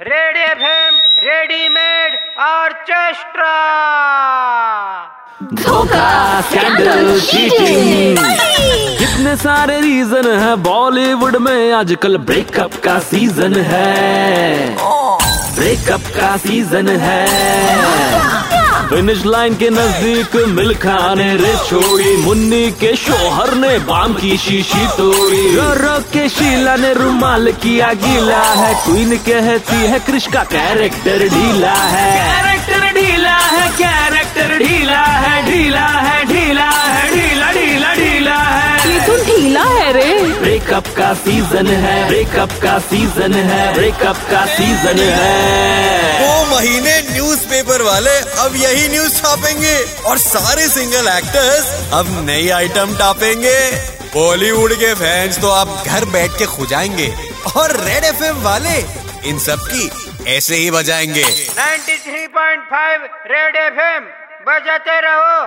Red FM readymade orchestra धोखा scandal cheating कितने सारे रीजन है बॉलीवुड में आजकल ब्रेकअप का सीज़न है। ब्रेकअप का सीज़न है। फिनिश लाइन के नज़दीक मिल्खा ने रे छोड़ी मुन्नी के शोहर ने बाम की शीशी तोड़ी। रो के शीला ने रुमाल किया गीला है क्वीन कहती है क्रिश का कैरेक्टर ढीला है। कैरेक्टर ढीला है कैरेक्टर ढीला है ढीला है ढीला है ढीला ढीला ढीला है। ये तो ढीला है रे। ब्रेकअप का सीज़न है ब्रेकअप का सीज़न है ब्रेकअप का सीज़न है। न्यूज़पेपर वाले अब यही न्यूज़ छापेंगे। और सारे सिंगल एक्टर्स अब नई आइटम टापेंगे। बॉलीवुड के फैंस तो आप घर बैठ के खुजाएँगे और रेड एफएम वाले इन सब की ऐसे ही बजाएँगे। 93.5 रेड एफएम बजाते रहो।